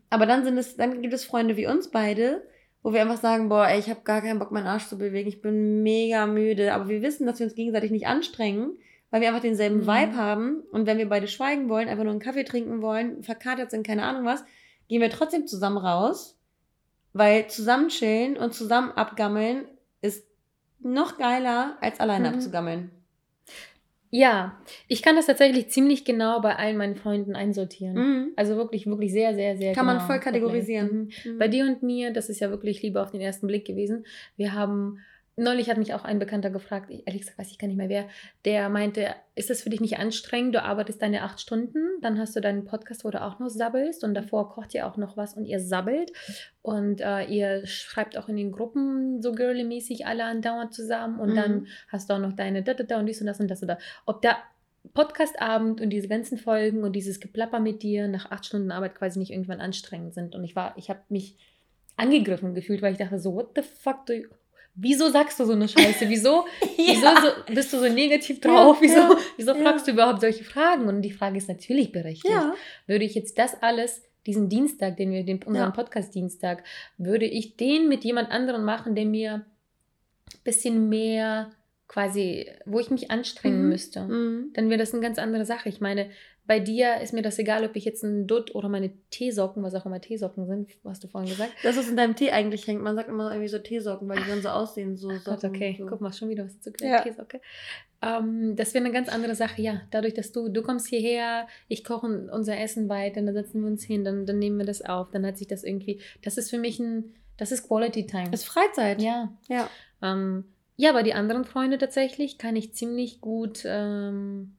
Aber dann sind es, dann gibt es Freunde wie uns beide, wo wir einfach sagen, boah, ey, ich habe gar keinen Bock, meinen Arsch zu bewegen, ich bin mega müde. Aber wir wissen, dass wir uns gegenseitig nicht anstrengen, weil wir einfach denselben mhm. Vibe haben. Und wenn wir beide schweigen wollen, einfach nur einen Kaffee trinken wollen, verkatert sind, keine Ahnung was, gehen wir trotzdem zusammen raus, weil zusammen chillen und zusammen abgammeln ist noch geiler, als alleine mhm. abzugammeln. Ja, ich kann das tatsächlich ziemlich genau bei allen meinen Freunden einsortieren. Mhm. Also wirklich, wirklich sehr, sehr, sehr Kann genau. man voll kategorisieren. Mhm. Bei dir und mir, das ist ja wirklich Liebe auf den ersten Blick gewesen. Wir haben neulich hat mich auch ein Bekannter gefragt, ich- ehrlich gesagt weiß ich gar nicht mehr wer, der meinte, ist das für dich nicht anstrengend? Du arbeitest deine acht Stunden, dann hast du deinen Podcast, wo du auch noch sabbelst und davor kocht ihr auch noch was und ihr sabbelt und äh, ihr schreibt auch in den Gruppen so girly-mäßig alle andauernd zusammen und Mhm. dann hast du auch noch deine da, da, da und dies und das und das oder ob der Podcastabend und diese ganzen Folgen und dieses Geplapper mit dir nach acht Stunden Arbeit quasi nicht irgendwann anstrengend sind und ich war, ich habe mich angegriffen gefühlt, weil ich dachte so, what the fuck, du, wieso sagst du so eine Scheiße? Wieso, [LAUGHS] wieso so, bist du so negativ drauf? Ja, wieso ja, wieso ja. fragst du überhaupt solche Fragen? Und die Frage ist natürlich berechtigt. Ja. Würde ich jetzt das alles, diesen Dienstag, den wir, den, unseren Ja. Podcast-Dienstag, würde ich den mit jemand anderem machen, der mir ein bisschen mehr quasi, wo ich mich anstrengen Mhm. müsste, Mhm. dann wäre das eine ganz andere Sache. Ich meine, bei dir ist mir das egal, ob ich jetzt einen Dutt oder meine Teesocken, was auch immer Teesocken sind, hast du vorhin gesagt. Das, was in deinem Tee eigentlich hängt, man sagt immer irgendwie so Teesocken, weil die dann so aussehen. So Ach Gott, Socken, okay, so. guck mal, schon wieder was dazu Ja. okay. Ähm, das wäre eine ganz andere Sache, ja. Dadurch, dass du, du kommst hierher, ich koche unser Essen weiter, dann setzen wir uns hin, dann, dann nehmen wir das auf, dann hat sich das irgendwie, das ist für mich ein, das ist Quality Time. Das ist Freizeit. ja. Ja. Ähm, ja, aber die anderen Freunde tatsächlich kann ich ziemlich gut ähm,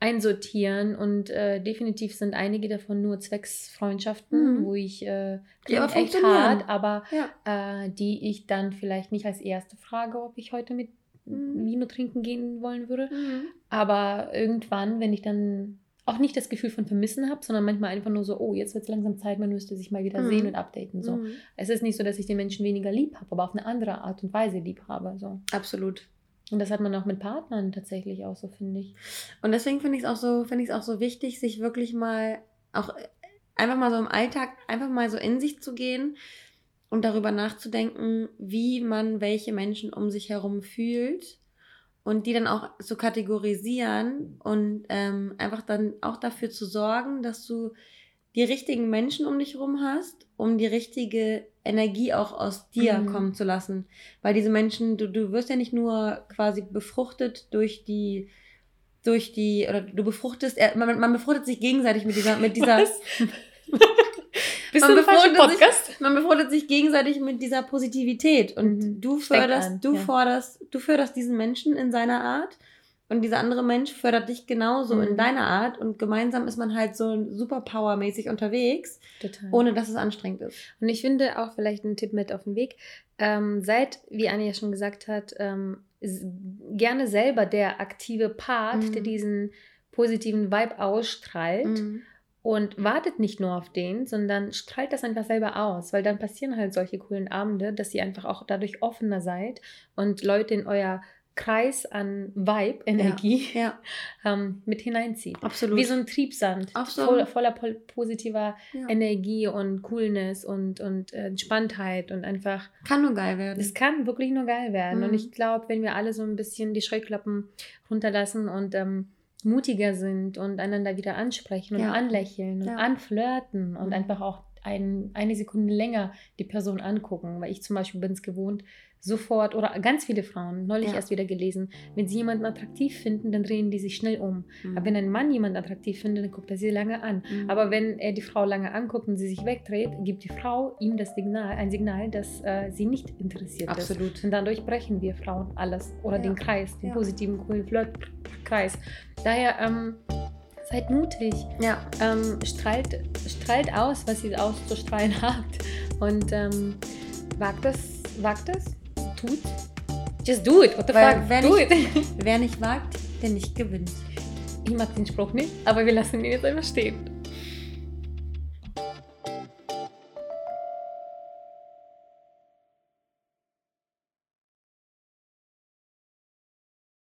einsortieren und äh, definitiv sind einige davon nur Zwecksfreundschaften, Mhm. wo ich äh, klingt echt hart, aber Ja. äh, die ich dann vielleicht nicht als erste frage, ob ich heute mit Mhm. Vino trinken gehen wollen würde. Mhm. Aber irgendwann, wenn ich dann auch nicht das Gefühl von Vermissen habe, sondern manchmal einfach nur so, oh, jetzt wird es langsam Zeit, man müsste sich mal wieder Mhm. sehen und updaten. So. Mhm. Es ist nicht so, dass ich den Menschen weniger lieb habe, aber auf eine andere Art und Weise lieb habe. So. Absolut. Und das hat man auch mit Partnern tatsächlich auch so, finde ich. Und deswegen finde ich es auch so, finde ich es auch so wichtig, sich wirklich mal auch äh, einfach mal so im Alltag einfach mal so in sich zu gehen und darüber nachzudenken, wie man welche Menschen um sich herum fühlt und die dann auch zu kategorisieren und ähm, einfach dann auch dafür zu sorgen, dass du die richtigen Menschen um dich herum hast, um die richtige Energie auch aus dir Mhm. kommen zu lassen. Weil diese Menschen, du, du wirst ja nicht nur quasi befruchtet durch die, durch die, oder du befruchtest, man, man befruchtet sich gegenseitig mit dieser, mit dieser? [LAUGHS] Bist Man du falschen befreundet sich- Podcast? man befruchtet sich gegenseitig mit dieser Positivität und Mhm. du förderst, du ja. forderst, du förderst diesen Menschen in seiner Art und dieser andere Mensch fördert dich genauso Mhm. in deiner Art und gemeinsam ist man halt so superpowermäßig unterwegs, Total. ohne dass es anstrengend ist. Und ich finde auch vielleicht ein Tipp mit auf den Weg. Ähm, seid, wie Anja ja schon gesagt hat, ähm, gerne selber der aktive Part, Mhm. der diesen positiven Vibe ausstrahlt. Mhm. Und wartet nicht nur auf den, sondern strahlt das einfach selber aus, weil dann passieren halt solche coolen Abende, dass ihr einfach auch dadurch offener seid und Leute in euer Kreis an Vibe, Energie Ja, [LAUGHS] ähm, mit hineinzieht. absolut. Wie so ein Triebsand, ein- voller pol positiver ja. Energie und Coolness und, und äh, Entspanntheit und einfach, Kann nur geil werden. es kann wirklich nur geil werden. Mhm. Und ich glaube, wenn wir alle so ein bisschen die Scheuklappen runterlassen und ähm, mutiger sind und einander wieder ansprechen und Ja. anlächeln und Ja. anflirten und Mhm. einfach auch ein, eine Sekunde länger die Person angucken, weil ich zum Beispiel bin es gewohnt, sofort, oder ganz viele Frauen, neulich Ja. erst wieder gelesen, wenn sie jemanden attraktiv finden, dann drehen die sich schnell um. Mhm. Aber wenn ein Mann jemanden attraktiv findet, dann guckt er sie lange an. Mhm. Aber wenn er die Frau lange anguckt und sie sich wegdreht, gibt die Frau ihm das Signal, ein Signal, dass äh, sie nicht interessiert ist. Absolut. Und dadurch brechen wir Frauen alles oder Ja. den Kreis, den Ja. positiven, coolen Flirt-Kreis. Daher ähm, seid mutig, Ja, ähm, strahlt, strahlt aus, was ihr auszustrahlen [LAUGHS] habt und ähm, wagt es, wagt es, tut. Just do it, what the Weil fuck, wenn do ich- it. [LAUGHS] wer nicht wagt, der nicht gewinnt. Ich mag den Spruch nicht, aber wir lassen ihn jetzt einfach stehen.